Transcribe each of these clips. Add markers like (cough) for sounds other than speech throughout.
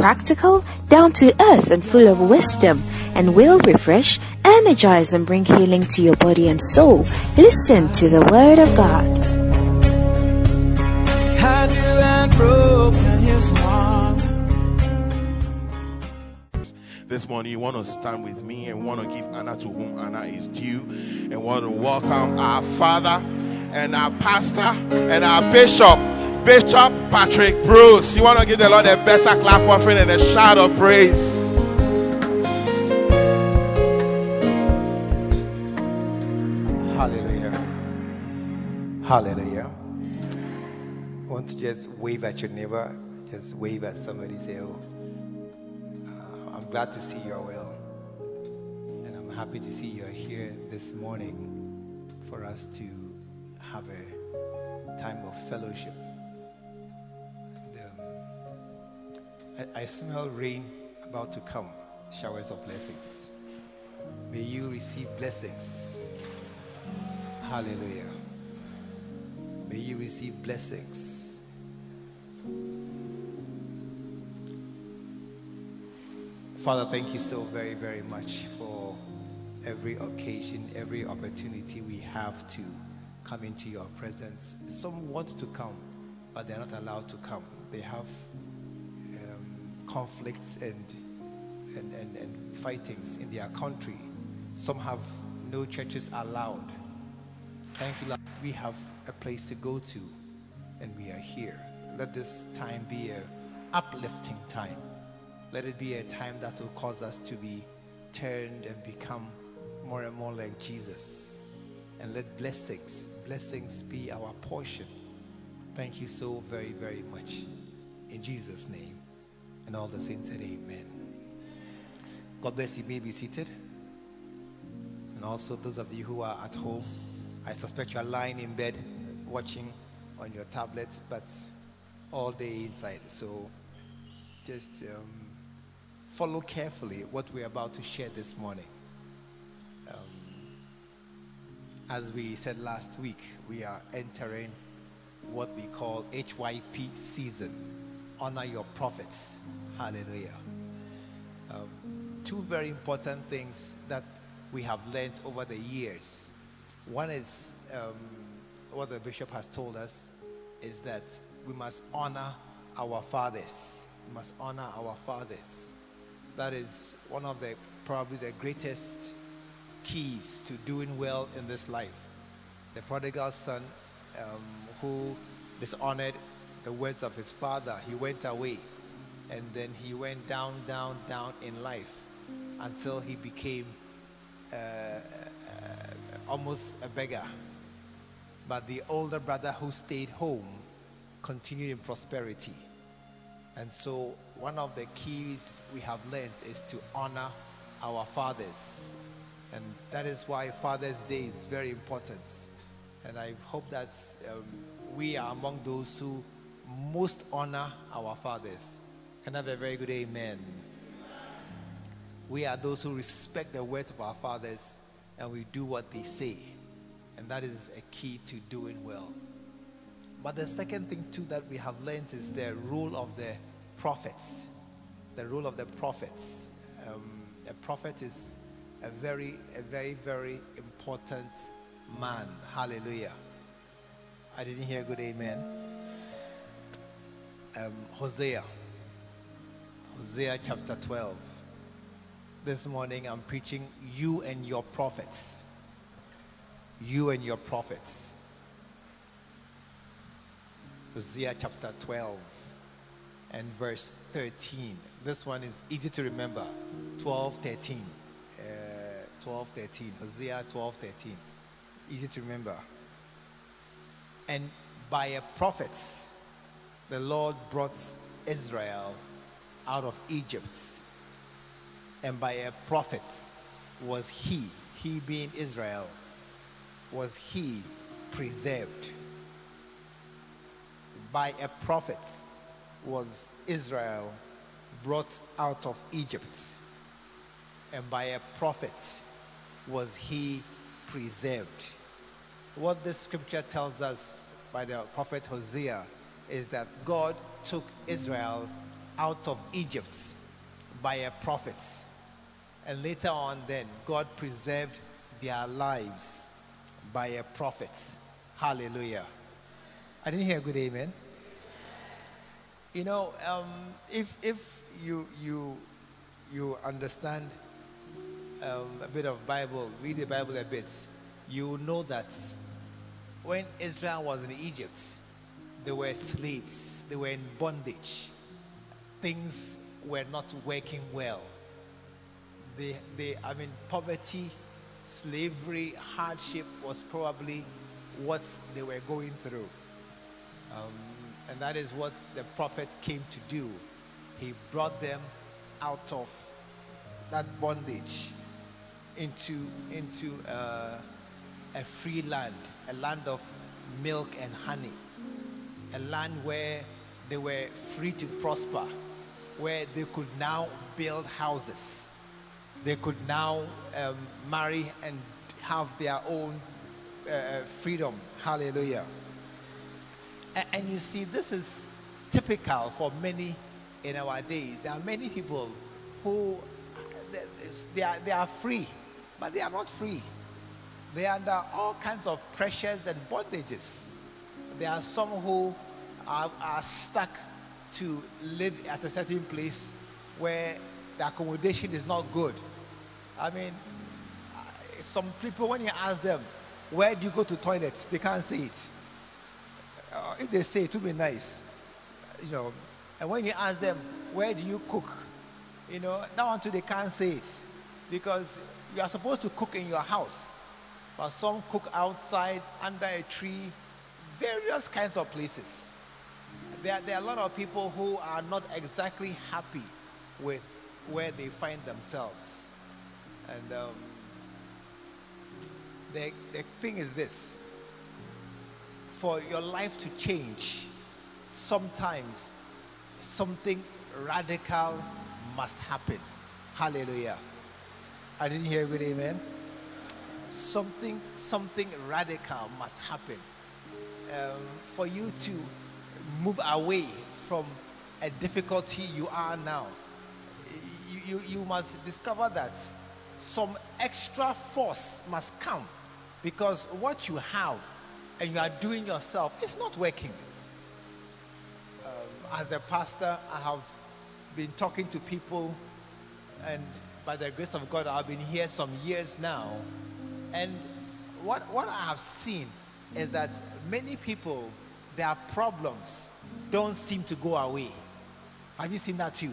practical, down to earth, and full of wisdom, and will refresh, energize, and bring healing to your body and soul. Listen to the Word of God. I knew I'd broken his heart. This morning, you want to stand with me and want to give honor to whom honor is due, and want to welcome our father and our pastor and our bishop, Bishop Patrick Bruce. You want to give the Lord a better clap offering and a shout of praise. Hallelujah. Hallelujah. Want to just wave at your neighbor? Just wave at somebody, say, Oh, uh, I'm glad to see you're well. And I'm happy to see you're here this morning for us to have a time of fellowship. I, smell rain about to come, showers of blessings. May you receive blessings. Hallelujah. May you receive blessings. Father, thank you so very, very much for every occasion, every opportunity we have to come into your presence. Some want to come, but they're not allowed to come. They have conflicts and, and, and, and fightings in their country. Some have no churches allowed. Thank you, Lord. We have a place to go to, and we are here. Let this time be a uplifting time. Let it be a time that will cause us to be turned and become more and more like Jesus. And let blessings, blessings be our portion. Thank you so very, very much. In Jesus' name. And all the saints said, Amen. God bless you. May be seated. And also, those of you who are at home, I suspect you are lying in bed watching on your tablet, but all day inside. So just um, follow carefully what we're about to share this morning. Um, as we said last week, we are entering what we call HYP season. Honor your prophets. Hallelujah. Um, two very important things that we have learned over the years. One is um, what the bishop has told us is that we must honor our fathers. We must honor our fathers. That is one of the probably the greatest keys to doing well in this life. The prodigal son um, who dishonored the words of his father, he went away and then he went down, down, down in life until he became uh, almost a beggar. But the older brother who stayed home continued in prosperity. And so, one of the keys we have learned is to honor our fathers. And that is why Father's Day is very important. And I hope that um, we are among those who most honor our fathers. Can I have a very good amen? We are those who respect the words of our fathers and we do what they say. And that is a key to doing well. But the second thing, too, that we have learned is the role of the prophets. The role of the prophets. Um, a prophet is a very, a very, very important man. Hallelujah. I didn't hear good amen. Um, Hosea. Hosea chapter 12. This morning I'm preaching you and your prophets. You and your prophets. Hosea chapter 12 and verse 13. This one is easy to remember. 12, 13. Uh, 12, 13. Hosea 12, 13. Easy to remember. And by a prophet, the Lord brought Israel out of Egypt. and by a prophet was he, he being Israel, was he preserved. By a prophet was Israel brought out of Egypt, and by a prophet was he preserved. What this scripture tells us by the prophet Hosea is that God took Israel out of Egypt by a prophet. And later on, then, God preserved their lives by a prophet. Hallelujah. I didn't hear a good amen. You know, um, if, if you, you, you understand um, a bit of Bible, read the Bible a bit, you know that when Israel was in Egypt, they were slaves, they were in bondage. Things were not working well. They, they, I mean, poverty, slavery, hardship was probably what they were going through. Um, and that is what the prophet came to do. He brought them out of that bondage into, into uh, a free land, a land of milk and honey, a land where they were free to prosper, where they could now build houses, they could now um, marry and have their own uh, freedom. Hallelujah. And, and you see, this is typical for many in our days. There are many people who they are, they are free, but they are not free. They are under all kinds of pressures and bondages. There are some who are, are stuck to live at a certain place where the accommodation is not good. I mean, some people, when you ask them, where do you go to toilet? they can't say it. Uh, if they say it, would be nice. You know, and when you ask them, where do you cook? You know, one too, they can't say it. Because you are supposed to cook in your house but some cook outside, under a tree, various kinds of places. There, there are a lot of people who are not exactly happy with where they find themselves. And um, the, the thing is this for your life to change, sometimes something radical must happen. Hallelujah. I didn't hear a good amen something something radical must happen um, for you to move away from a difficulty you are now you, you, you must discover that some extra force must come because what you have and you are doing yourself is not working. Um, as a pastor i have been talking to people and by the grace of god i've been here some years now. And what, what I have seen is that many people, their problems don't seem to go away. Have you seen that too?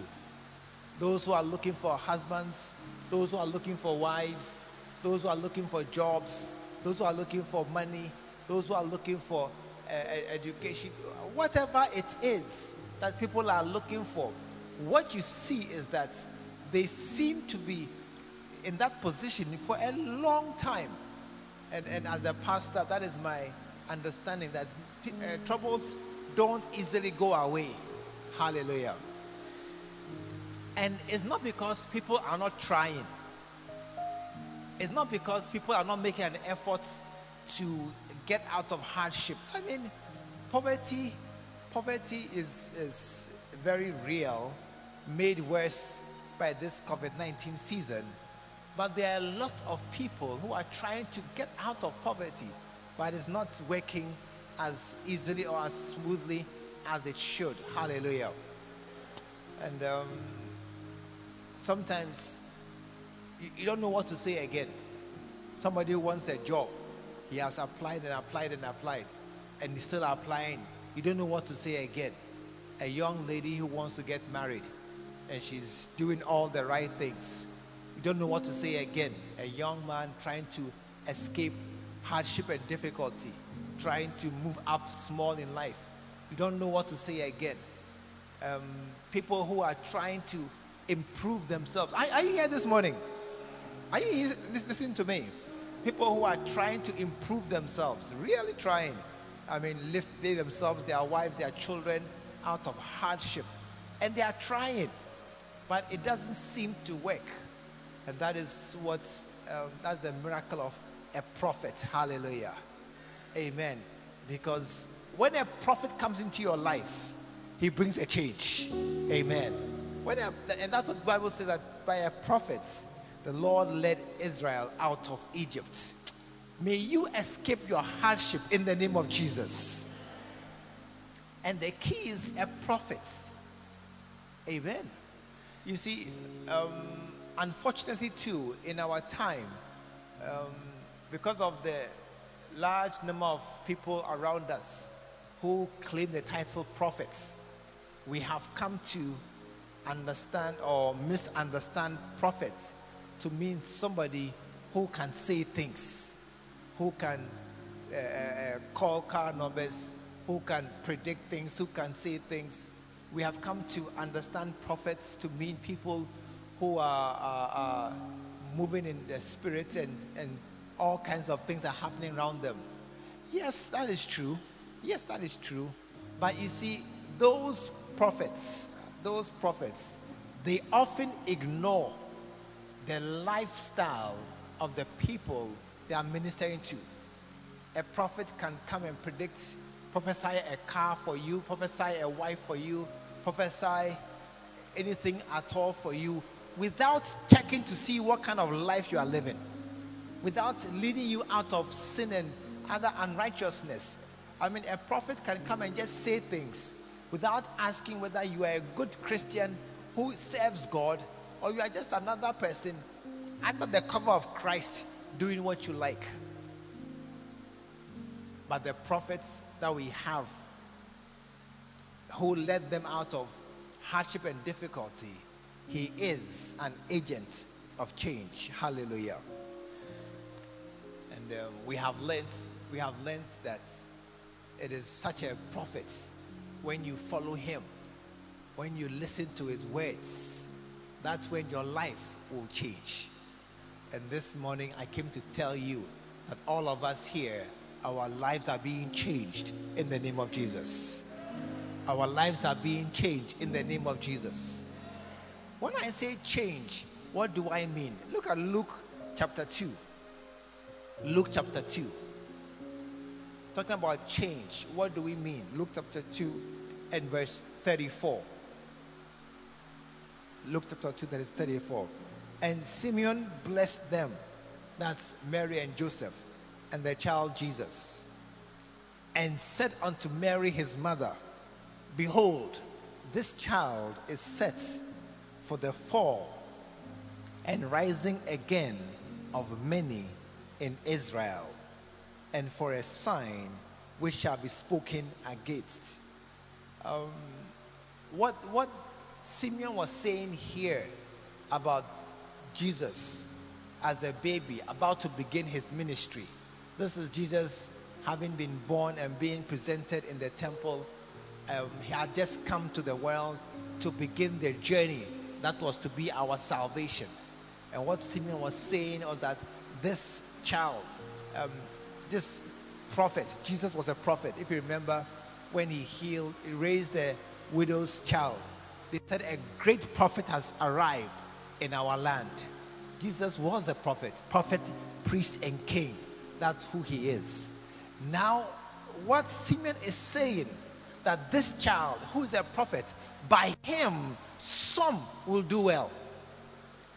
Those who are looking for husbands, those who are looking for wives, those who are looking for jobs, those who are looking for money, those who are looking for uh, education, whatever it is that people are looking for, what you see is that they seem to be in that position for a long time. And, and as a pastor, that is my understanding that uh, troubles don't easily go away. Hallelujah. And it's not because people are not trying. It's not because people are not making an effort to get out of hardship. I mean, poverty, poverty is, is very real, made worse by this COVID-19 season. But there are a lot of people who are trying to get out of poverty, but it's not working as easily or as smoothly as it should. Hallelujah. And um, sometimes you, you don't know what to say again. Somebody who wants a job, he has applied and applied and applied, and he's still applying. You don't know what to say again. A young lady who wants to get married, and she's doing all the right things you don't know what to say again. A young man trying to escape hardship and difficulty, trying to move up small in life. You don't know what to say again. Um, people who are trying to improve themselves. Are, are you here this morning? Are you here, listening to me? People who are trying to improve themselves, really trying. I mean, lift they themselves, their wife, their children out of hardship. And they are trying, but it doesn't seem to work. And that is what, um, that's the miracle of a prophet. Hallelujah. Amen. Because when a prophet comes into your life, he brings a change. Amen. When a, and that's what the Bible says that by a prophet, the Lord led Israel out of Egypt. May you escape your hardship in the name of Jesus. And the key is a prophet. Amen. You see, um, unfortunately, too, in our time, um, because of the large number of people around us who claim the title prophets, we have come to understand or misunderstand prophet to mean somebody who can say things, who can uh, uh, call car numbers, who can predict things, who can say things. We have come to understand prophets to mean people who are, are, are moving in the spirit and, and all kinds of things are happening around them. Yes, that is true. Yes, that is true. But you see, those prophets, those prophets, they often ignore the lifestyle of the people they are ministering to. A prophet can come and predict, prophesy a car for you, prophesy a wife for you, prophesy anything at all for you without checking to see what kind of life you are living, without leading you out of sin and other unrighteousness. I mean, a prophet can come and just say things without asking whether you are a good Christian who serves God or you are just another person under the cover of Christ doing what you like. But the prophets that we have who led them out of hardship and difficulty, he is an agent of change. Hallelujah. And um, we have learned, we have learned that it is such a prophet when you follow him, when you listen to his words, that's when your life will change. And this morning I came to tell you that all of us here, our lives are being changed in the name of Jesus. Our lives are being changed in the name of Jesus. When I say change, what do I mean? Look at Luke chapter 2. Luke chapter 2. Talking about change, what do we mean? Luke chapter 2 and verse 34. Luke chapter 2, that is 34. And Simeon blessed them, that's Mary and Joseph, and their child Jesus, and said unto Mary his mother, Behold, this child is set for the fall and rising again of many in Israel, and for a sign which shall be spoken against. Um, what, what Simeon was saying here about Jesus as a baby about to begin his ministry. This is Jesus having been born and being presented in the temple. Um, he had just come to the world to begin the journey that was to be our salvation. And what Simeon was saying was that this child, um, this prophet, Jesus was a prophet. If you remember, when he healed, he raised the widow's child. They said a great prophet has arrived in our land. Jesus was a prophet, prophet, priest, and king. That's who he is. Now, what Simeon is saying that this child, who is a prophet, by him some will do well.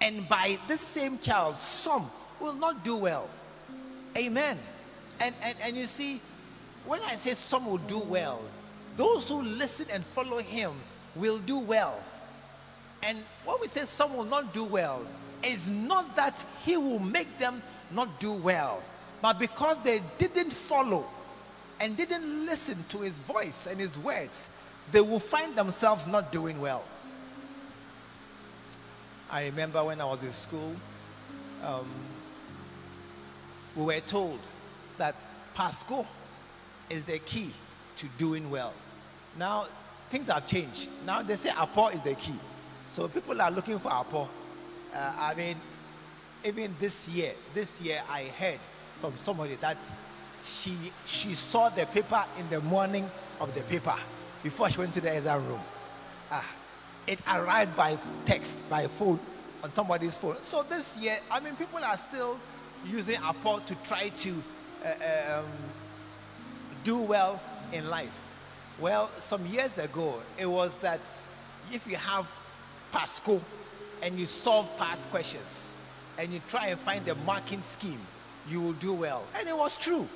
And by this same child, some will not do well. Amen. And, and, and you see, when I say some will do well, those who listen and follow him will do well. And when we say some will not do well, is not that he will make them not do well, but because they didn't follow and didn't listen to his voice and his words, they will find themselves not doing well. I remember when I was in school, um, we were told that Pasco is the key to doing well. Now, things have changed. Now they say Apo is the key. So people are looking for Apo. Uh, I mean, even this year, this year I heard from somebody that she she saw the paper in the morning of the paper before she went to the exam room. Ah, it arrived by text, by phone, on somebody's phone. So this year, I mean, people are still using Apo to try to uh, um, do well in life. Well, some years ago, it was that if you have Pasco and you solve past questions and you try and find the marking scheme, you will do well. And it was true.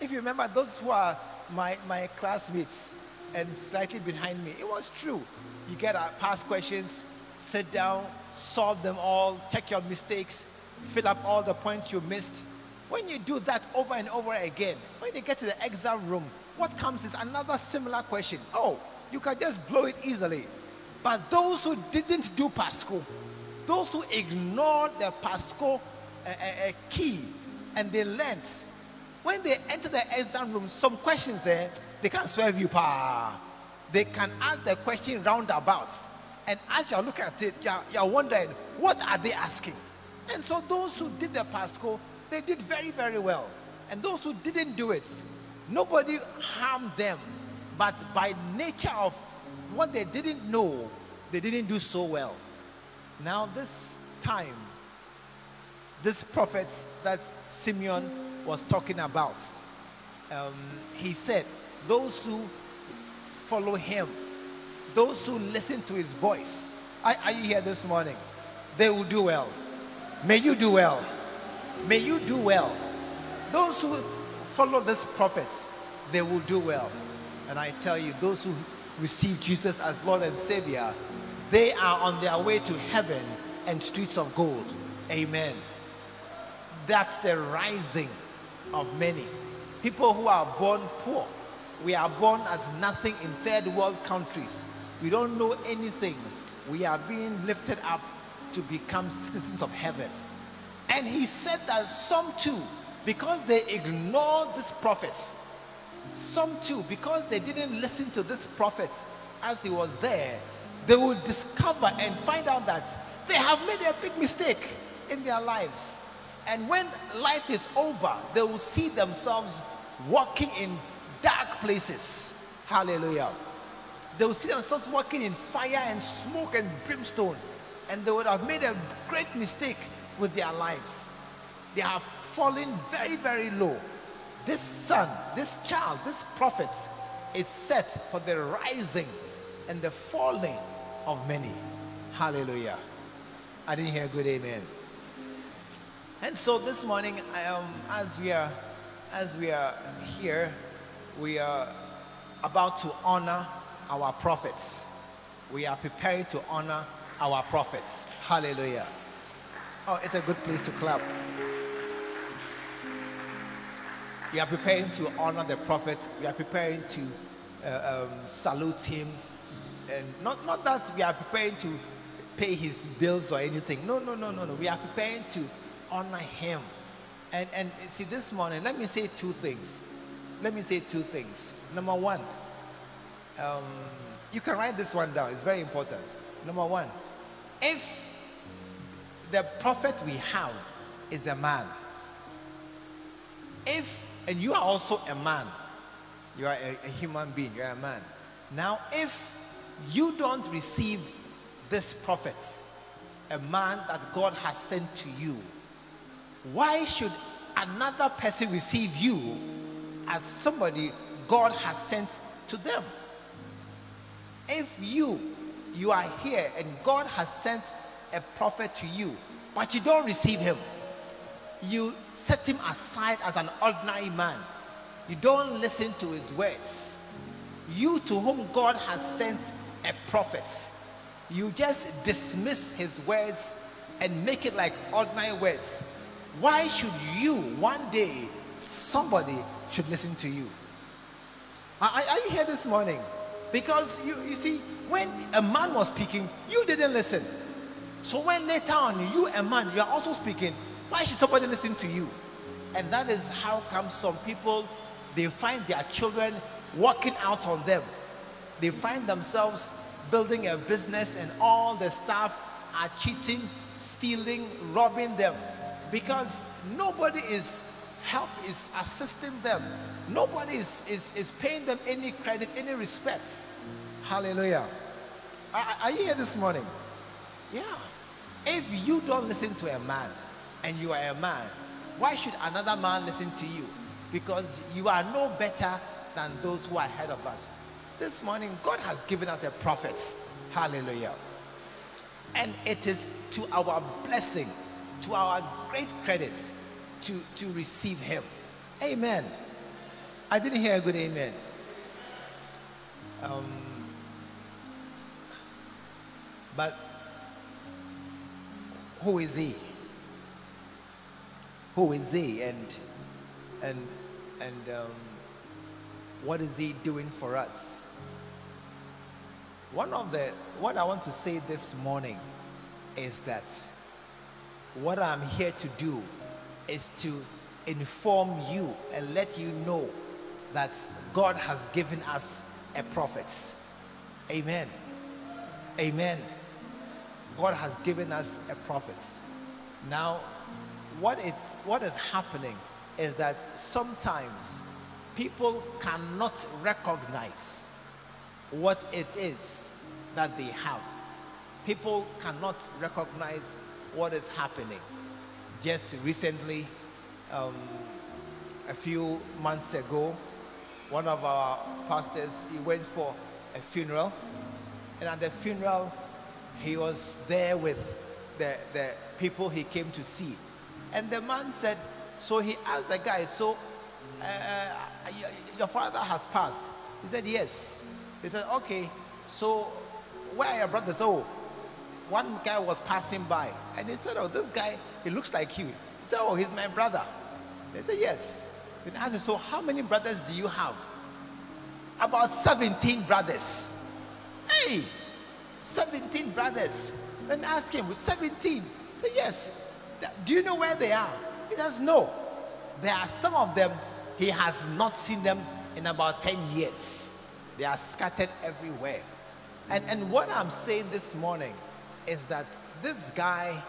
If you remember, those who are my, my classmates and slightly behind me, it was true. You get past questions, sit down, solve them all, check your mistakes, fill up all the points you missed. When you do that over and over again, when you get to the exam room, what comes is another similar question. Oh, you can just blow it easily. But those who didn't do Pasco, those who ignored the Pasco uh, uh, uh, key and they learned, when they enter the exam room, some questions there, they can't swerve you. Pa. They can ask the question roundabouts. And as you look at it, you're, you're wondering, what are they asking? And so those who did the Pasco, they did very, very well. And those who didn't do it, nobody harmed them. But by nature of what they didn't know, they didn't do so well. Now, this time, this prophet that Simeon was talking about, um, he said, Those who follow him, those who listen to his voice, are, are you here this morning? They will do well. May you do well. May you do well. Those who follow this prophets, they will do well. And I tell you, those who receive Jesus as Lord and Savior, they are on their way to heaven and streets of gold. Amen. That's the rising of many. People who are born poor. We are born as nothing in third world countries. We don't know anything. We are being lifted up to become citizens of heaven. And he said that some too, because they ignored these prophets, some too, because they didn't listen to this prophet as he was there, they will discover and find out that they have made a big mistake in their lives. And when life is over, they will see themselves walking in dark places. Hallelujah. They will see themselves walking in fire and smoke and brimstone. And they would have made a great mistake with their lives. They have fallen very, very low. This son, this child, this prophet is set for the rising and the falling of many. Hallelujah. I didn't hear good amen. And so this morning, um, as we are as we are here, we are about to honor our prophets. We are preparing to honor our prophets. Hallelujah. Oh, it's a good place to clap. We are preparing to honor the prophet. We are preparing to uh, um, salute him. And not, not that we are preparing to pay his bills or anything. No, no, no, no, no. We are preparing to honor him. And, and see, this morning, let me say two things. Let me say two things. Number one, um, you can write this one down, it's very important. Number one, if the prophet we have is a man, if, and you are also a man, you are a, a human being, you are a man. Now, if you don't receive this prophet, a man that God has sent to you, why should another person receive you as somebody God has sent to them? If you you are here and God has sent a prophet to you, but you don't receive him, you set him aside as an ordinary man. You don't listen to his words. You to whom God has sent a prophet, you just dismiss his words and make it like ordinary words. Why should you one day somebody should listen to you? Are, are you here this morning? Because you, you see, when a man was speaking, you didn't listen. So when later on you, a man, you are also speaking, why should somebody listen to you? And that is how come some people they find their children walking out on them. They find themselves building a business and all the staff are cheating, stealing, robbing them because nobody is help is assisting them. Nobody is, is, is paying them any credit, any respect. Hallelujah. Are, are you here this morning? Yeah. If you don't listen to a man and you are a man, why should another man listen to you? Because you are no better than those who are ahead of us. This morning, God has given us a prophet. Hallelujah. And it is to our blessing, to our great credit, to, to receive him. Amen. I didn't hear a good amen. Um, but who is he? Who is he? And and and um, what is he doing for us? One of the what I want to say this morning is that what I'm here to do is to inform you and let you know that God has given us a prophet. Amen. Amen. God has given us a prophet. Now, what it's what is happening is that sometimes people cannot recognize what it is that they have. People cannot recognize what is happening. Just recently, um, a few months ago, one of our pastors he went for a funeral, and at the funeral, he was there with the, the people he came to see. And the man said, so he asked the guy, so uh, your father has passed. He said, yes. He said, okay, so where are your brothers? Oh, one guy was passing by and he said, oh, this guy, he looks like you. He said, oh, he's my brother. They said, yes. Then asked him, so how many brothers do you have? About 17 brothers. Hey, 17 brothers. Then ask him, 17? Say, yes. Do you know where they are? He says, no. There are some of them, he has not seen them in about 10 years. They are scattered everywhere. And, and what I'm saying this morning is that this guy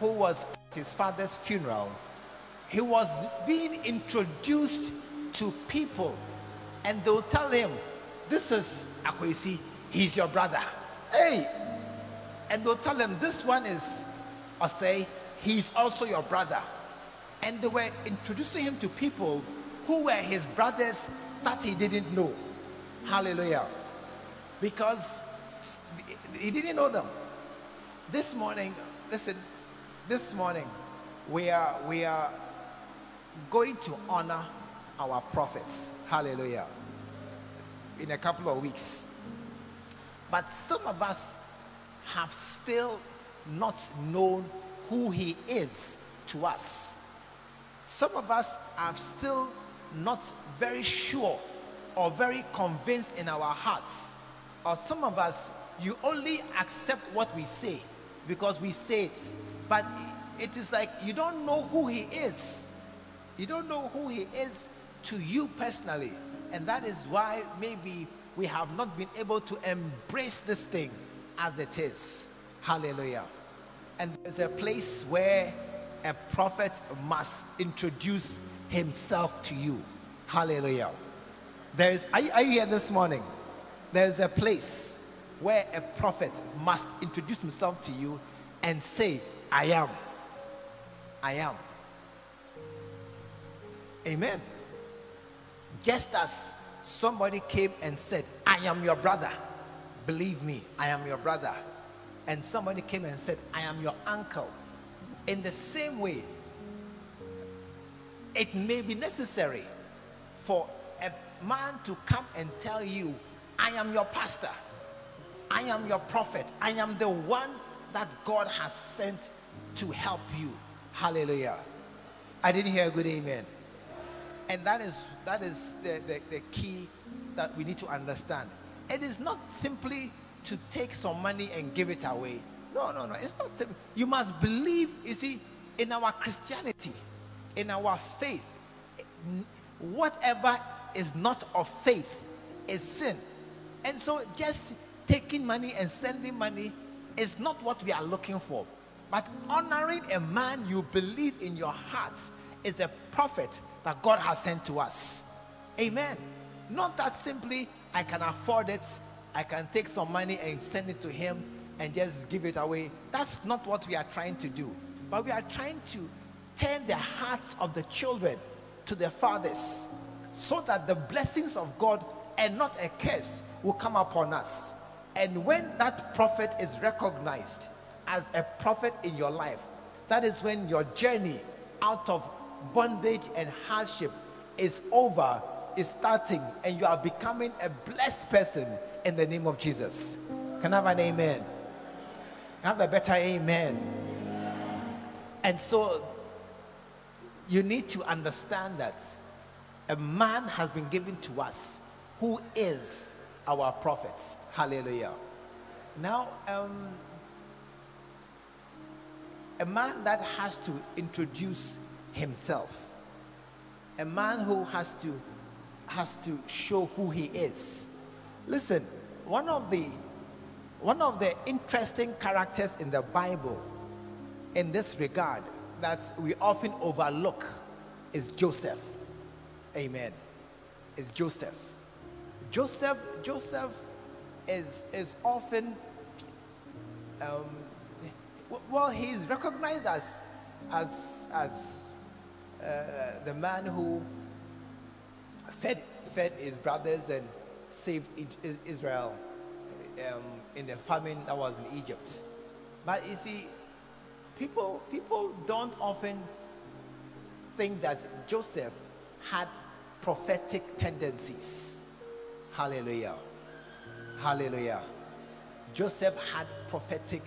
who was at his father's funeral, he was being introduced to people, and they'll tell him, This is Akwesi, he's your brother. Hey! And they'll tell him, This one is Osei, he's also your brother. And they were introducing him to people who were his brothers that he didn't know. Hallelujah. Because he didn't know them. This morning, listen, this morning we are we are going to honor our prophets. Hallelujah. In a couple of weeks. But some of us have still not known who he is to us. Some of us are still not very sure or very convinced in our hearts. Or some of us, you only accept what we say because we say it. But it is like you don't know who he is. You don't know who he is to you personally. And that is why maybe we have not been able to embrace this thing as it is. Hallelujah. And there's a place where a prophet must introduce himself to you. Hallelujah. There's are you, are you here this morning? There's a place where a prophet must introduce himself to you and say, I am. I am. Amen. Just as somebody came and said, I am your brother. Believe me, I am your brother. And somebody came and said, I am your uncle. In the same way, it may be necessary for a man to come and tell you, I am your pastor. I am your prophet. I am the one that God has sent to help you. Hallelujah. I didn't hear a good amen. And that is that is the, the, the key that we need to understand. It is not simply to take some money and give it away. No, no, no. It's not simple. You must believe, you see, in our Christianity, in our faith. Whatever is not of faith is sin. And so just taking money and sending money is not what we are looking for. But honoring a man you believe in your heart is a prophet that God has sent to us. Amen. Not that simply I can afford it, I can take some money and send it to him and just give it away. That's not what we are trying to do. But we are trying to turn the hearts of the children to their fathers so that the blessings of God and not a curse will come upon us. And when that prophet is recognized as a prophet in your life, that is when your journey out of bondage and hardship is over, is starting, and you are becoming a blessed person in the name of Jesus. Can I have an amen? Have a better amen? And so you need to understand that a man has been given to us who is our prophets. Hallelujah. Now, um, a man that has to introduce himself, a man who has to has to show who he is. Listen, one of the one of the interesting characters in the Bible in this regard that we often overlook is Joseph. Amen. Is Joseph. Joseph Joseph is is often um, well he's recognized as as as uh, the man who fed fed his brothers and saved Israel um, in the famine that was in Egypt. But you see, people people don't often think that Joseph had prophetic tendencies. Hallelujah. Hallelujah. Joseph had prophetic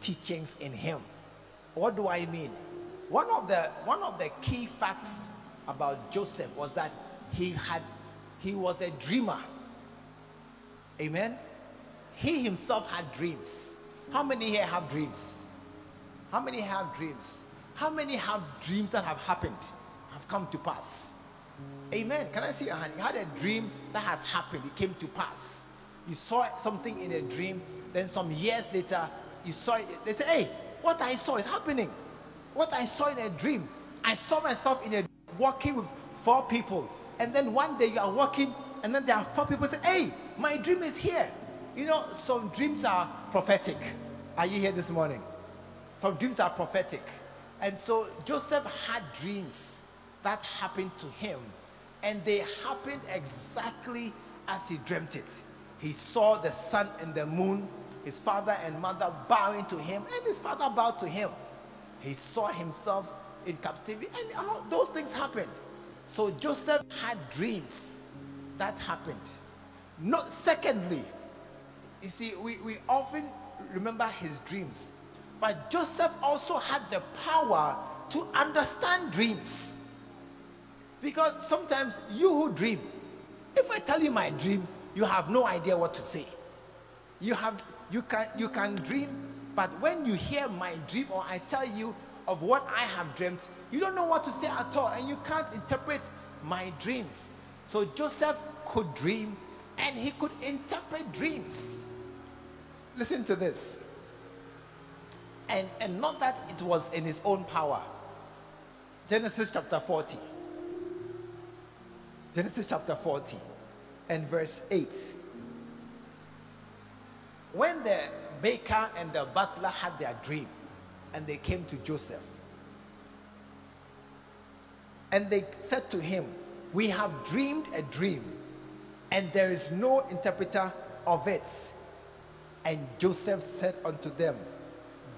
teachings in him. What do I mean? One of the one of the key facts about Joseph was that he had he was a dreamer. Amen. He himself had dreams. How many here have dreams? How many have dreams? How many have dreams that have happened, have come to pass? Amen. Can I see your hand? You had a dream that has happened, it came to pass. You saw something in a dream, then some years later, you saw it. They say, Hey, what I saw is happening. What I saw in a dream, I saw myself in a walking with four people. And then one day you are walking, and then there are four people say, Hey, my dream is here. You know, some dreams are prophetic. Are you here this morning? Some dreams are prophetic. And so Joseph had dreams that happened to him, and they happened exactly as he dreamt it. He saw the sun and the moon, his father and mother bowing to him, and his father bowed to him. He saw himself in captivity, and all those things happened. So Joseph had dreams that happened. Not secondly, you see, we, we often remember his dreams, but Joseph also had the power to understand dreams. Because sometimes you who dream, if I tell you my dream, you have no idea what to say. You have you can you can dream, but when you hear my dream or I tell you of what I have dreamt, you don't know what to say at all, and you can't interpret my dreams. So Joseph could dream and he could interpret dreams. Listen to this. And, and not that it was in his own power. Genesis chapter 40. Genesis chapter 40 and verse 8. When the baker and the butler had their dream and they came to Joseph, and they said to him, We have dreamed a dream, and there is no interpreter of it. And Joseph said unto them,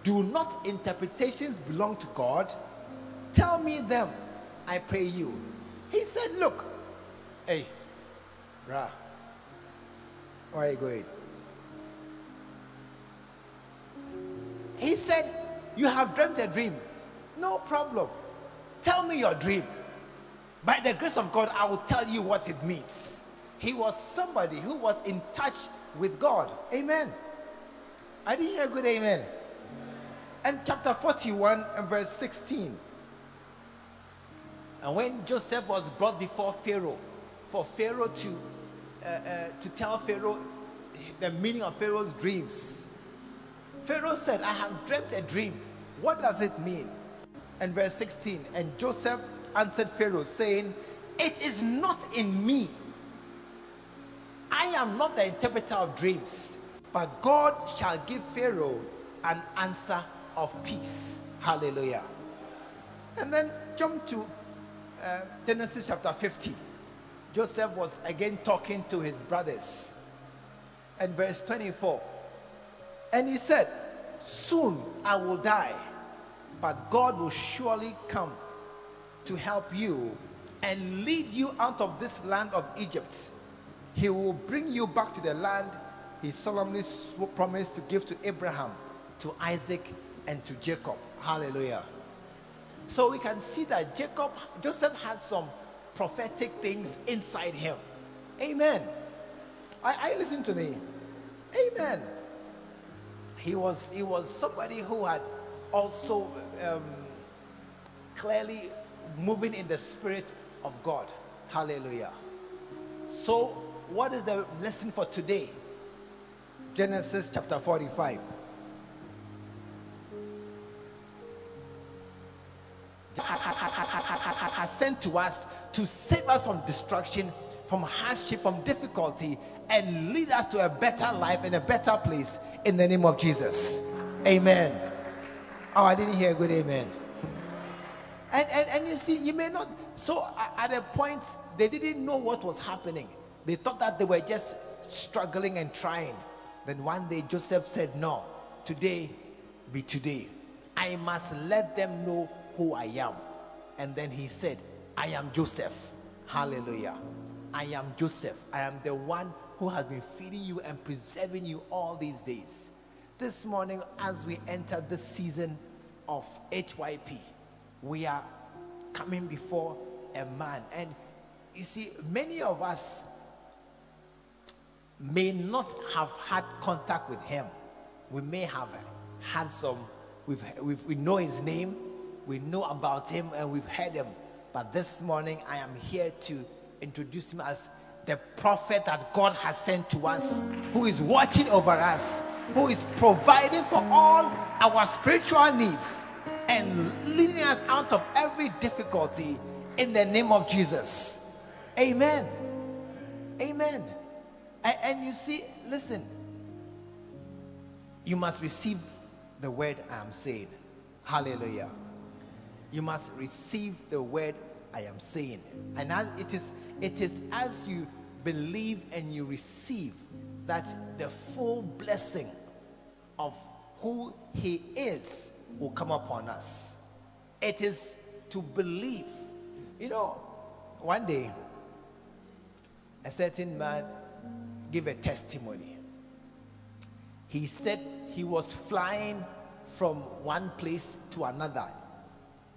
Do not interpretations belong to God? Tell me them, I pray you. He said, Look, hey, Ra, where are you going? He said, You have dreamt a dream. No problem. Tell me your dream. By the grace of God, I will tell you what it means. He was somebody who was in touch with God. Amen. I didn't hear a good amen. And chapter 41 and verse 16. And when Joseph was brought before Pharaoh, for Pharaoh to, uh, uh, to tell Pharaoh the meaning of Pharaoh's dreams. Pharaoh said, I have dreamt a dream. What does it mean? And verse 16, and Joseph answered Pharaoh, saying, It is not in me. I am not the interpreter of dreams, but God shall give Pharaoh an answer of peace. Hallelujah. And then jump to uh, Genesis chapter 50. Joseph was again talking to his brothers. And verse 24. And he said, Soon I will die, but God will surely come to help you and lead you out of this land of Egypt. He will bring you back to the land he solemnly promised to give to Abraham, to Isaac, and to Jacob. Hallelujah. So we can see that Jacob, Joseph had some prophetic things inside him. Amen. I, I listen to me. Amen. He was he was somebody who had also um, clearly moving in the spirit of God. Hallelujah. So, what is the lesson for today? Genesis chapter 45. (laughs) Has sent to us to save us from destruction, from hardship, from difficulty, and lead us to a better life and a better place in the name of Jesus. Amen. Oh, I didn't hear a good amen. And, and, and you see, you may not. So at a point, they didn't know what was happening. They thought that they were just struggling and trying. Then one day Joseph said, No, today be today. I must let them know who I am. And then he said, I am Joseph. Hallelujah. I am Joseph. I am the one who has been feeding you and preserving you all these days. This morning, as we enter the season of HYP, we are coming before a man. And you see, many of us may not have had contact with him. We may have had some, we've, we've, we know his name, we know about him, and we've heard him. But this morning, I am here to introduce him as the prophet that God has sent to us, who is watching over us, who is providing for all our spiritual needs and leading us out of every difficulty in the name of Jesus. Amen. Amen. And, and you see, listen, you must receive the word I am saying. Hallelujah. You must receive the word I am saying. And as it is it is as you believe and you receive that the full blessing of who he is will come upon us. It is to believe. You know, one day a certain man give a testimony. He said he was flying from one place to another.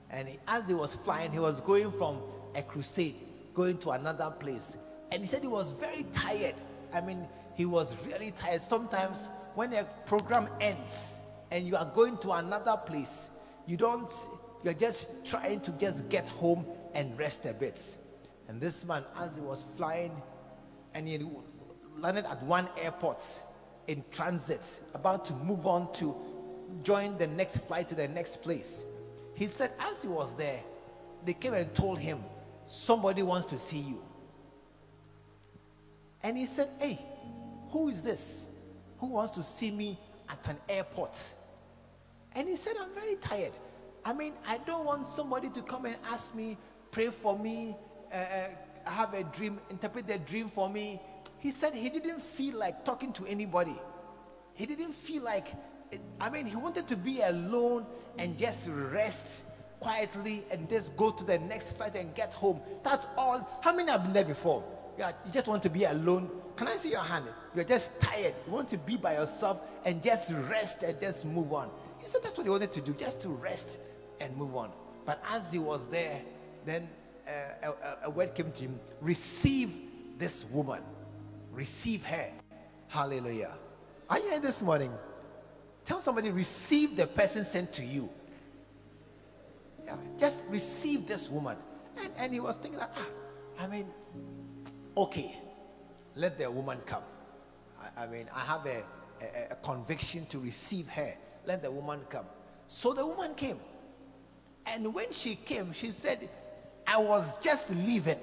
And as he was flying, he was going from a crusade, going to another place. And he said he was very tired. I mean, he was really tired. Sometimes when a program ends and you are going to another place, you don't, you're just trying to just get home and rest a bit. And this man, as he was flying, and he landed at one airport in transit, about to move on to join the next flight to the next place. He said, as he was there, they came and told him, Somebody wants to see you. And he said, Hey, who is this? Who wants to see me at an airport? And he said, I'm very tired. I mean, I don't want somebody to come and ask me, pray for me, uh, uh have a dream, interpret the dream for me, he said he didn't feel like talking to anybody. He didn't feel like, I mean, he wanted to be alone and just rest quietly and just go to the next flight and get home. That's all. How many have been there before? Yeah, you just want to be alone. Can I see your hand? You're just tired. You want to be by yourself and just rest and just move on. He said that's what he wanted to do, just to rest and move on. But as he was there, then uh, a, a word came to him receive this woman receive her. Hallelujah. Are you here this morning? Tell somebody, receive the person sent to you. Yeah, just receive this woman. And, and he was thinking that, ah, I mean, okay, let the woman come. I, I mean, I have a, a, a conviction to receive her. Let the woman come. So the woman came. And when she came, she said, I was just leaving.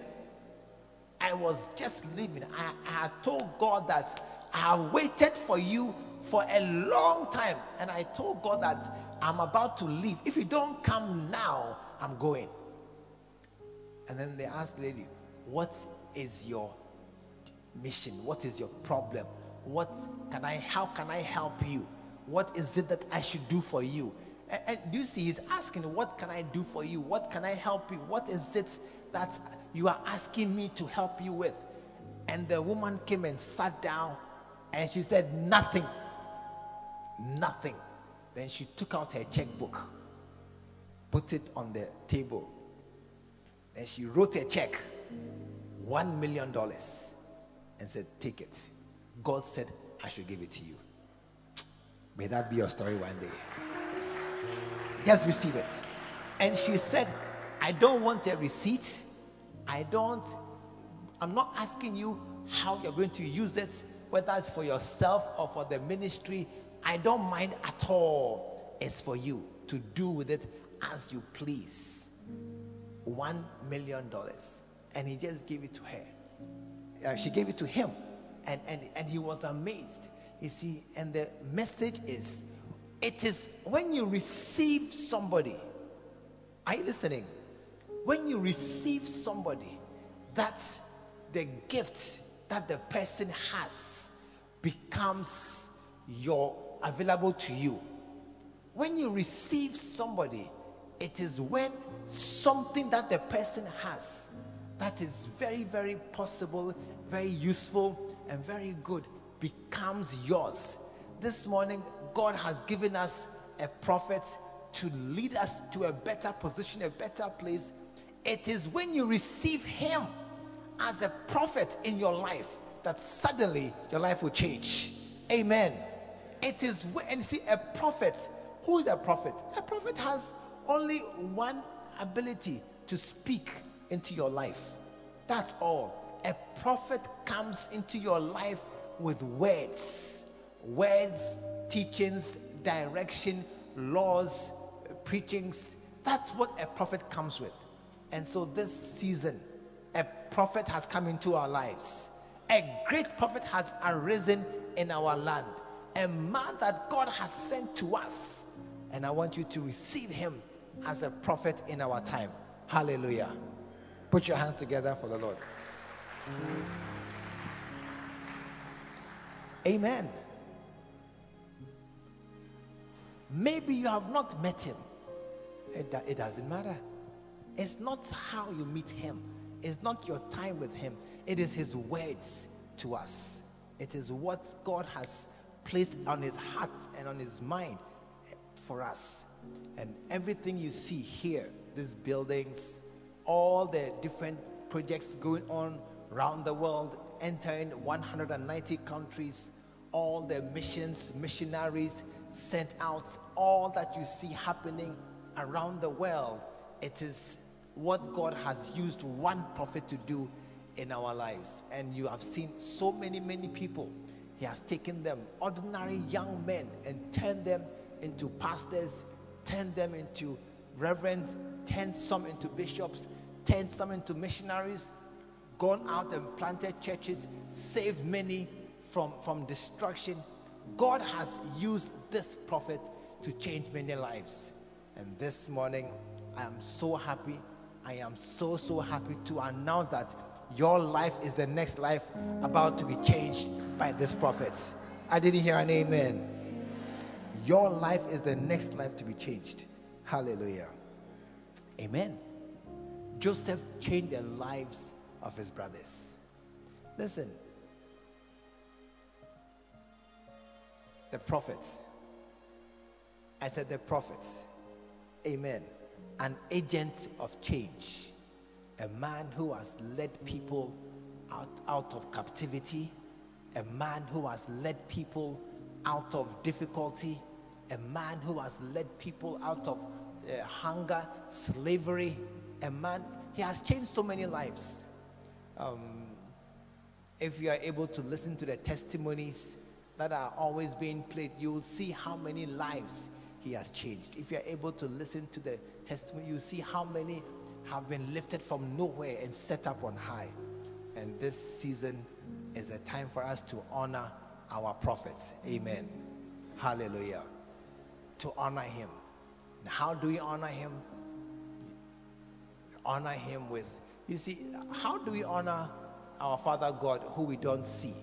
I was just leaving. I, I told God that I have waited for you for a long time. And I told God that I'm about to leave. If you don't come now, I'm going. And then they asked the lady, What is your mission? What is your problem? What can I how can I help you? What is it that I should do for you? And, and you see, he's asking, What can I do for you? What can I help you? What is it that you are asking me to help you with? And the woman came and sat down and she said, Nothing. Nothing. Then she took out her checkbook, put it on the table. Then she wrote a check, one million dollars, and said, Take it. God said, I should give it to you. May that be your story one day. Just receive it. And she said, I don't want a receipt. I don't, I'm not asking you how you're going to use it, whether it's for yourself or for the ministry. I don't mind at all. It's for you to do with it as you please. One million dollars. And he just gave it to her. Uh, she gave it to him. And, and, and he was amazed. You see, and the message is it is when you receive somebody. Are you listening? When you receive somebody, that the gift that the person has becomes your available to you. When you receive somebody, it is when something that the person has that is very, very possible, very useful, and very good becomes yours. This morning, God has given us a prophet to lead us to a better position, a better place. It is when you receive him as a prophet in your life that suddenly your life will change. Amen. It is when, see, a prophet, who is a prophet? A prophet has only one ability to speak into your life. That's all. A prophet comes into your life with words, words, teachings, direction, laws, preachings. That's what a prophet comes with. And so this season, a prophet has come into our lives. A great prophet has arisen in our land. A man that God has sent to us. And I want you to receive him as a prophet in our time. Hallelujah. Put your hands together for the Lord. Amen. Maybe you have not met him. It, it doesn't matter. It's not how you meet him, it's not your time with him. It is his words to us. It is what God has placed on his heart and on his mind for us. And everything you see here, these buildings, all the different projects going on around the world, entering 190 countries, all the missions, missionaries sent out, all that you see happening around the world, it is what God has used one prophet to do in our lives. And you have seen so many, many people. He has taken them, ordinary young men, and turned them into pastors, turned them into reverends, turned some into bishops, turned some into missionaries, gone out and planted churches, saved many from, from destruction. God has used this prophet to change many lives. And this morning, I am so happy. I am so, so happy to announce that your life is the next life about to be changed by this prophet. I didn't hear an amen. Your life is the next life to be changed. Hallelujah. Amen. Joseph changed the lives of his brothers. Listen, the prophets. I said the prophets. Amen. An agent of change. A man who has led people out, out of captivity. A man who has led people out of difficulty a man who has led people out of uh, hunger, slavery, a man, he has changed so many lives. Um, if you are able to listen to the testimonies that are always being played, you will see how many lives he has changed. If you are able to listen to the testimony, you see how many have been lifted from nowhere and set up on high. And this season is a time for us to honor our prophets. Amen. Hallelujah. To honor him. And how do we honor him? Honor him with, you see, how do we honor our Father God who we don't see?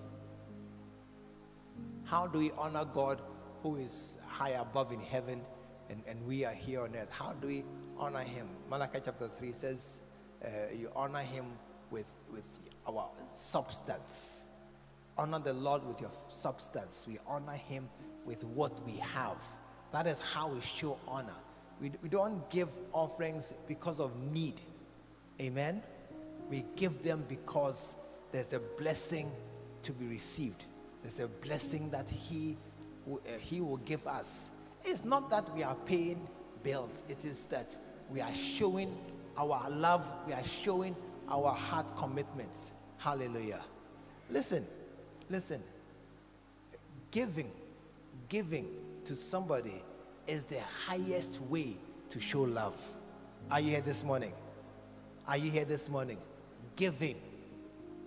How do we honor God who is high above in heaven and, and we are here on earth? How do we honor him? Malachi chapter 3 says, uh, You honor him with, with our substance. Honor the Lord with your substance. We honor him with what we have. That is how we show honor. We, we don't give offerings because of need. Amen. We give them because there's a blessing to be received. There's a blessing that He, uh, he will give us. It's not that we are paying bills, it is that we are showing our love, we are showing our heart commitments. Hallelujah. Listen, listen. Giving, giving to somebody is the highest way to show love. Are you here this morning? Are you here this morning? Giving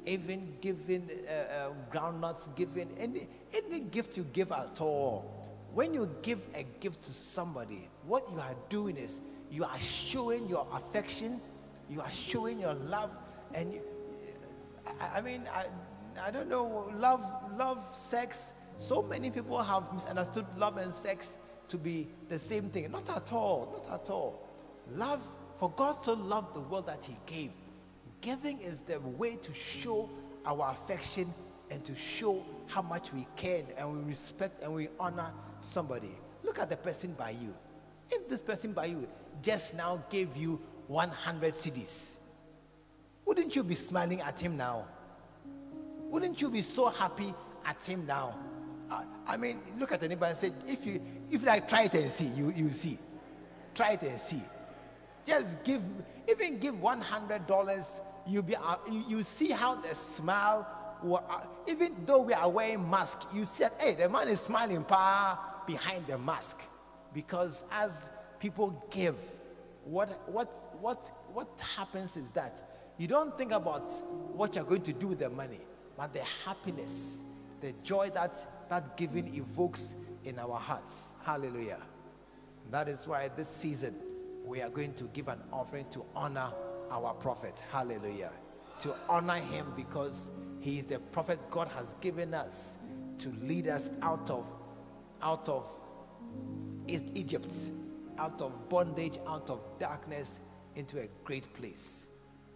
even giving uh, uh, groundnuts, giving any, any gift you give at all. When you give a gift to somebody, what you are doing is you are showing your affection, you are showing your love, and you, I, I mean, I, I don't know, love, love, sex. So many people have misunderstood love and sex to be the same thing. Not at all, not at all. Love, for God so loved the world that He gave Giving is the way to show our affection and to show how much we care and we respect and we honor somebody. Look at the person by you. If this person by you just now gave you 100 cedis, wouldn't you be smiling at him now? Wouldn't you be so happy at him now? Uh, I mean, look at anybody and say, if you if you like try it and see, you you see. Try it and see. Just give even give one hundred dollars you'll be uh, you, see how the smile uh, even though we are wearing mask you that hey the man is smiling pa behind the mask. Because as people give what what what what happens is that you don't think about what you're going to do with the money but the happiness the joy that that giving evokes in our hearts. Hallelujah. That is why this season we are going to give an offering to honor our prophet. Hallelujah. To honor him because he is the prophet God has given us to lead us out of out of Egypt, out of bondage, out of darkness into a great place.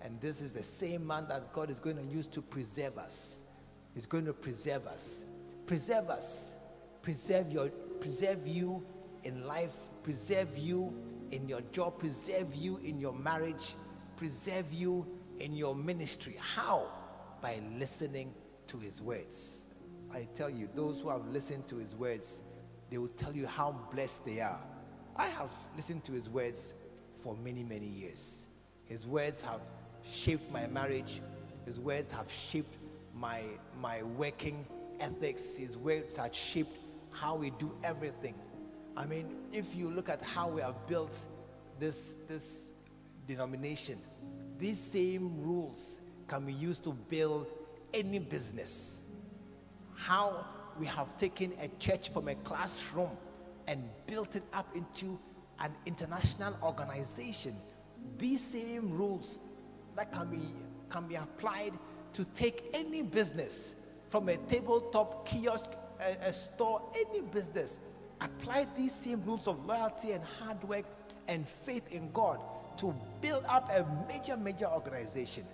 And this is the same man that God is going to use to preserve us. He's going to preserve us. Preserve us. Preserve your preserve you in life, preserve you in your job, preserve you in your marriage, preserve you in your ministry. How? By listening to his words. I tell you, those who have listened to his words, they will tell you how blessed they are. I have listened to his words for many, many years. His words have shaped my marriage. His words have shaped my, my working ethics. His words have shaped how we do everything. I mean, if you look at how we have built this, this denomination, these same rules can be used to build any business. How we have taken a church from a classroom and built it up into an international organization. These same rules that can be can be applied to take any business from a tabletop kiosk, a, a store, any business. Apply these same rules of loyalty and hard work and faith in God to build up a major, major organization.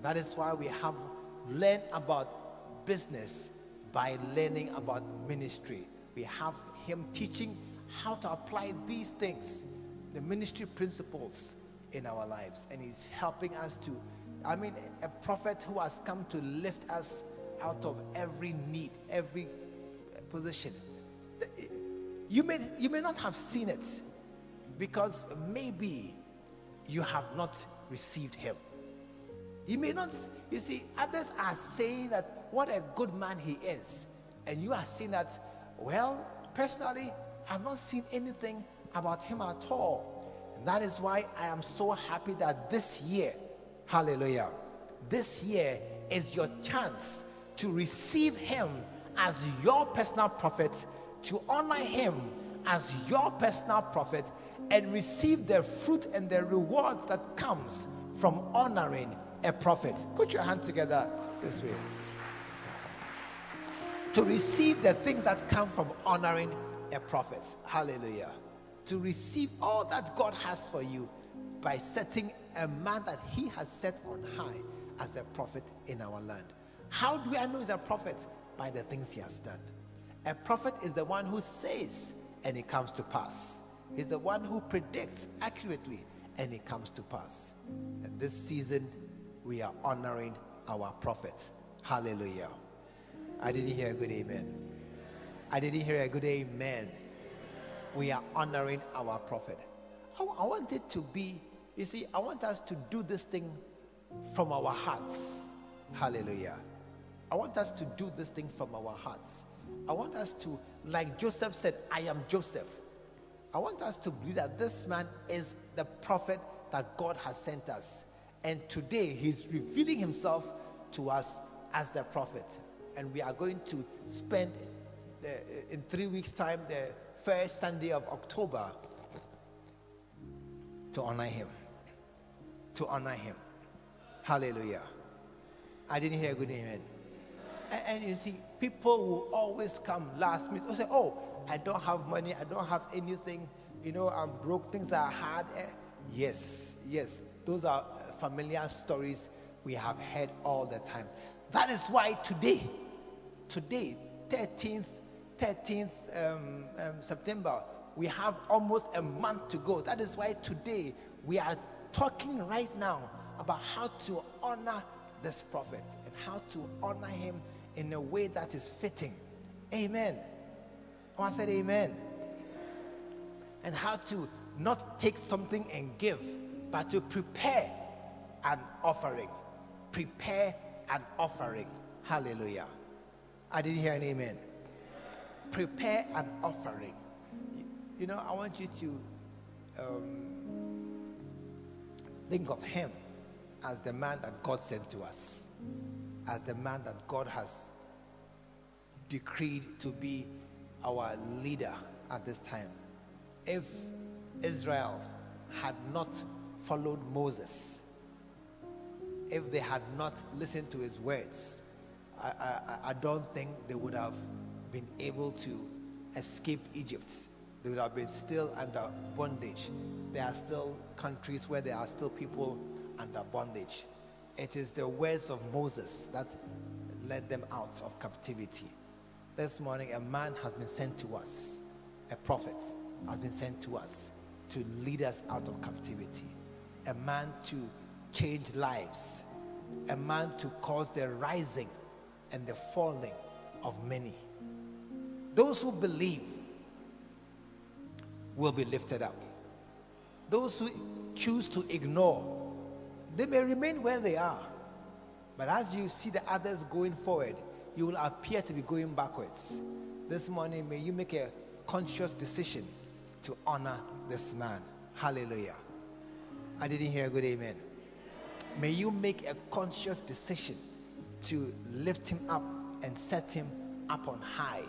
That is why we have learned about business by learning about ministry. We have him teaching how to apply these things, the ministry principles in our lives. And he's helping us to, I mean, a prophet who has come to lift us out of every need, every position. You may, you may not have seen it because maybe you have not received him. You may not, you see, others are saying that what a good man he is. And you are seeing that, well, personally, I've not seen anything about him at all. And that is why I am so happy that this year, hallelujah, this year is your chance to receive him as your personal prophet, to honor him as your personal prophet, and receive the fruit and the rewards that comes from honoring a prophet. Put your hand together this way. To receive the things that come from honoring a prophet. Hallelujah. To receive all that God has for you by setting a man that he has set on high as a prophet in our land. How do I know he's a prophet? By the things he has done. A prophet is the one who says and it comes to pass. He's the one who predicts accurately and it comes to pass. And this season, we are honoring our prophet. Hallelujah. I didn't hear a good amen. I didn't hear a good amen. We are honoring our prophet. I, I want it to be, you see, I want us to do this thing from our hearts. Hallelujah. I want us to do this thing from our hearts. I want us to, like Joseph said, I am Joseph. I want us to believe that this man is the prophet that God has sent us. And today he's revealing himself to us as the prophet. And we are going to spend the, in three weeks' time the first Sunday of October to honor him. To honor him. Hallelujah. I didn't hear a good amen. And, and you see, people will always come last minute. They'll say, Oh, I don't have money, I don't have anything, you know, I'm broke, things are hard. Eh, Yes, yes, those are uh, familiar stories we have heard all the time. That is why today, today, 13th, 13th um, um, September, we have almost a month to go. That is why today we are talking right now about how to honor this prophet and how to honor him in a way that is fitting. Amen. I said amen. And how to not take something and give, but to prepare an offering. Prepare an offering. Hallelujah. I didn't hear an amen. Prepare an offering. You, you know, I want you to um, think of him as the man that God sent to us, as the man that God has decreed to be our leader at this time. If Israel had not followed Moses, if they had not listened to his words, I, I, I don't think they would have been able to escape Egypt. They would have been still under bondage. There are still countries where there are still people under bondage. It is the words of Moses that led them out of captivity. This morning, a man has been sent to us, a prophet has been sent to us to lead us out of captivity, a man to change lives, a man to cause the rising and the falling of many. Those who believe will be lifted up. Those who choose to ignore, they may remain where they are. But as you see the others going forward, you will appear to be going backwards. This morning, may you make a conscious decision to honor this man. Hallelujah. I didn't hear a good amen. May you make a conscious decision to lift him up and set him up on high.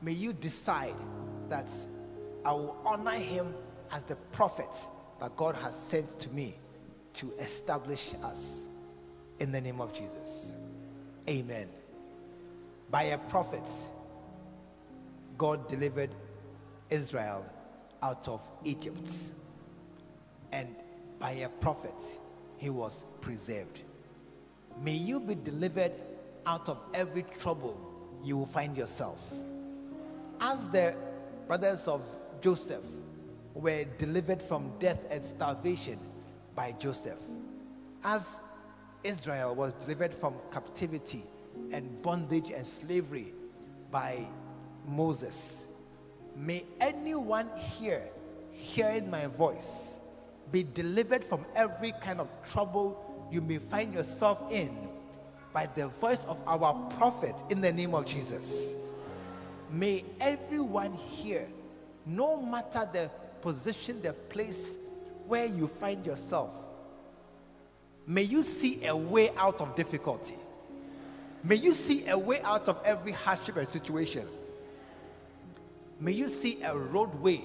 May you decide that I will honor him as the prophet that God has sent to me to establish us in the name of Jesus. Amen. By a prophet, God delivered Israel out of Egypt. And by a prophet, he was preserved. May you be delivered out of every trouble you will find yourself. As the brothers of Joseph were delivered from death and starvation by Joseph, as Israel was delivered from captivity and bondage and slavery by Moses, May anyone here hearing my voice be delivered from every kind of trouble you may find yourself in by the voice of our prophet in the name of Jesus. May everyone here, no matter the position, the place where you find yourself, may you see a way out of difficulty. May you see a way out of every hardship and situation. May you see a roadway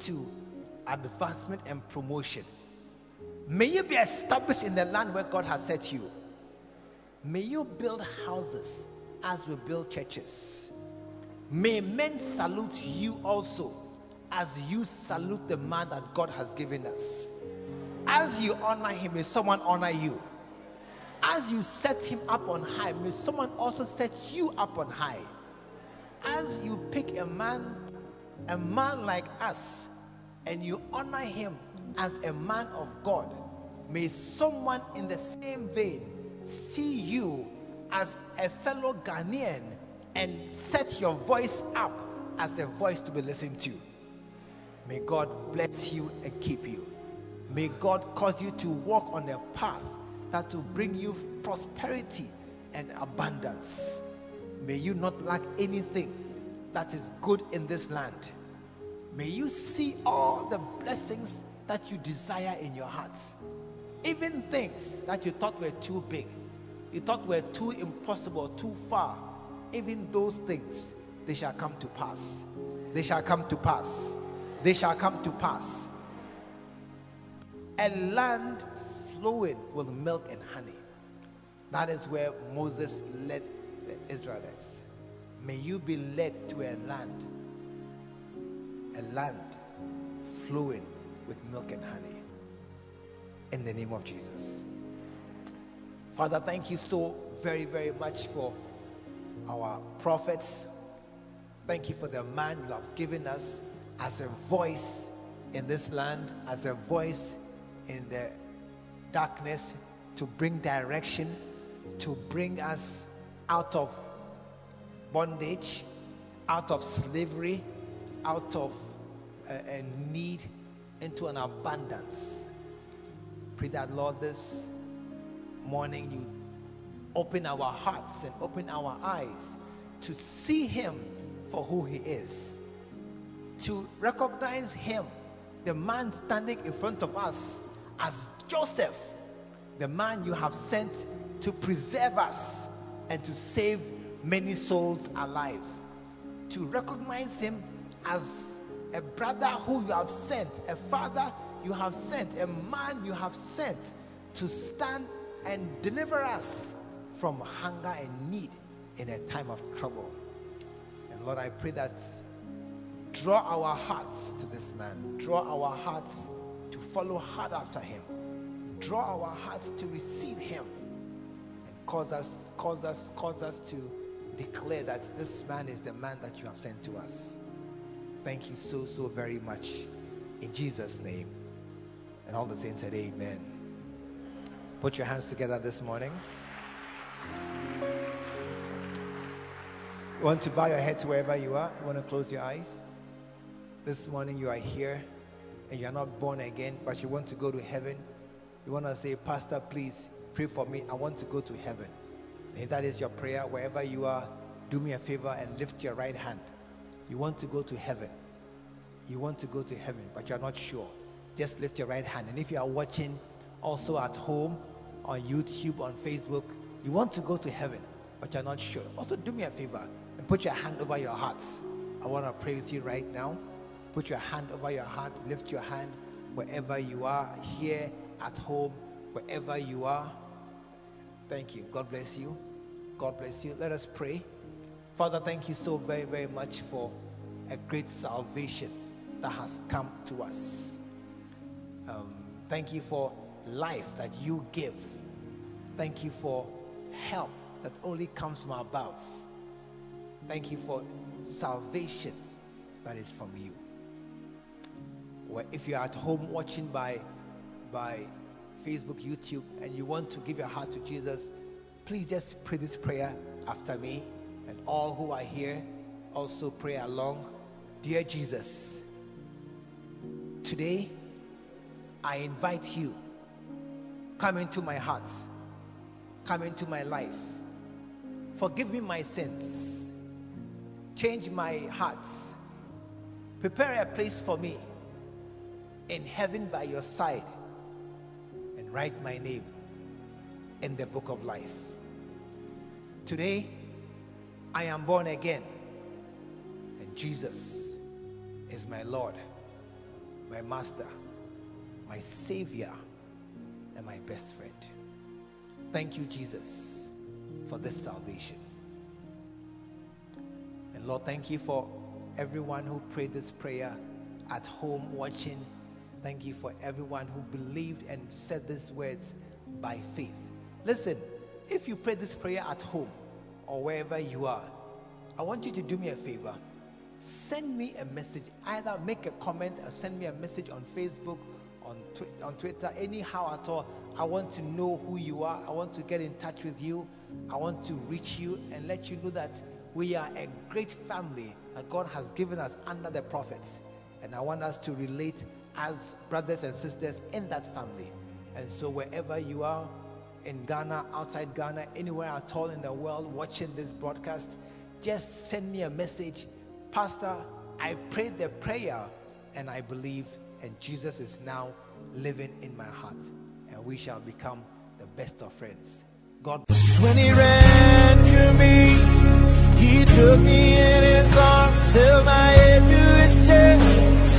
to advancement and promotion. May you be established in the land where God has set you. May you build houses as we build churches. May men salute you also as you salute the man that God has given us. As you honor him, may someone honor you. As you set him up on high, may someone also set you up on high. As you pick a man, a man like us, and you honor him as a man of God, may someone in the same vein see you as a fellow Ghanaian and set your voice up as a voice to be listened to. May God bless you and keep you. May God cause you to walk on a path that will bring you prosperity and abundance. May you not lack anything that is good in this land. May you see all the blessings that you desire in your heart. Even things that you thought were too big, you thought were too impossible, too far, even those things, they shall come to pass. They shall come to pass. They shall come to pass. A land flowing with milk and honey. That is where Moses led the Israelites. May you be led to a land, a land flowing with milk and honey. In the name of Jesus. Father, thank you so very, very much for our prophets. Thank you for the man you have given us as a voice in this land, as a voice in the darkness to bring direction, to bring us out of bondage, out of slavery, out of a, a need into an abundance. Pray that, Lord, this morning you open our hearts and open our eyes to see Him for who He is, to recognize Him, the man standing in front of us, as Joseph, the man you have sent to preserve us and to save many souls alive, to recognize Him as a brother who you have sent, a father you have sent, a man you have sent to stand and deliver us from hunger and need in a time of trouble. And Lord, I pray that draw our hearts to this man, draw our hearts to follow hard after him, draw our hearts to receive him, and cause us, cause us, cause us to declare that this man is the man that you have sent to us. Thank you so, so very much. In Jesus' name. And all the saints said, Amen. Put your hands together this morning. You want to bow your heads wherever you are? You want to close your eyes? This morning you are here and you are not born again, but you want to go to heaven. You want to say, Pastor, please pray for me. I want to go to heaven. If that is your prayer, wherever you are, do me a favor and lift your right hand. You want to go to heaven. You want to go to heaven, but you're not sure. Just lift your right hand. And if you are watching also at home, on YouTube, on Facebook, you want to go to heaven, but you're not sure. Also, do me a favor and put your hand over your hearts. I want to pray with you right now. Put your hand over your heart, lift your hand wherever you are, here, at home, wherever you are. Thank you. God bless you. God bless you. Let us pray. Father, thank you so very, very much for a great salvation that has come to us. Um, thank you for life that you give. Thank you for help that only comes from above. Thank you for salvation that is from you. Well, if you're at home watching by, by Facebook, YouTube, and you want to give your heart to Jesus, please just pray this prayer after me. And all who are here also pray along. Dear Jesus, today I invite you, come into my heart, come into my life Forgive me my sins. Change my heart. Prepare a place for me in heaven by your side and write my name in the book of life. Today, I am born again, and Jesus is my Lord, my Master, my Savior, and my best friend. Thank you, Jesus, for this salvation. And Lord, thank you for everyone who prayed this prayer at home watching. Thank you for everyone who believed and said these words by faith. Listen, if you pray this prayer at home or wherever you are, I want you to do me a favor. Send me a message. Either make a comment or send me a message on Facebook, on, twi- on Twitter, anyhow at all. I want to know who you are. I want to get in touch with you. I want to reach you and let you know that we are a great family that God has given us under the prophets. And I want us to relate as brothers and sisters in that family. And so, wherever you are, in Ghana, outside Ghana, anywhere at all in the world watching this broadcast, just send me a message. Pastor, I prayed the prayer and I believe, and Jesus is now living in my heart. And we shall become the best of friends. God When he ran to me, he took me in his arms, held my head to his chest,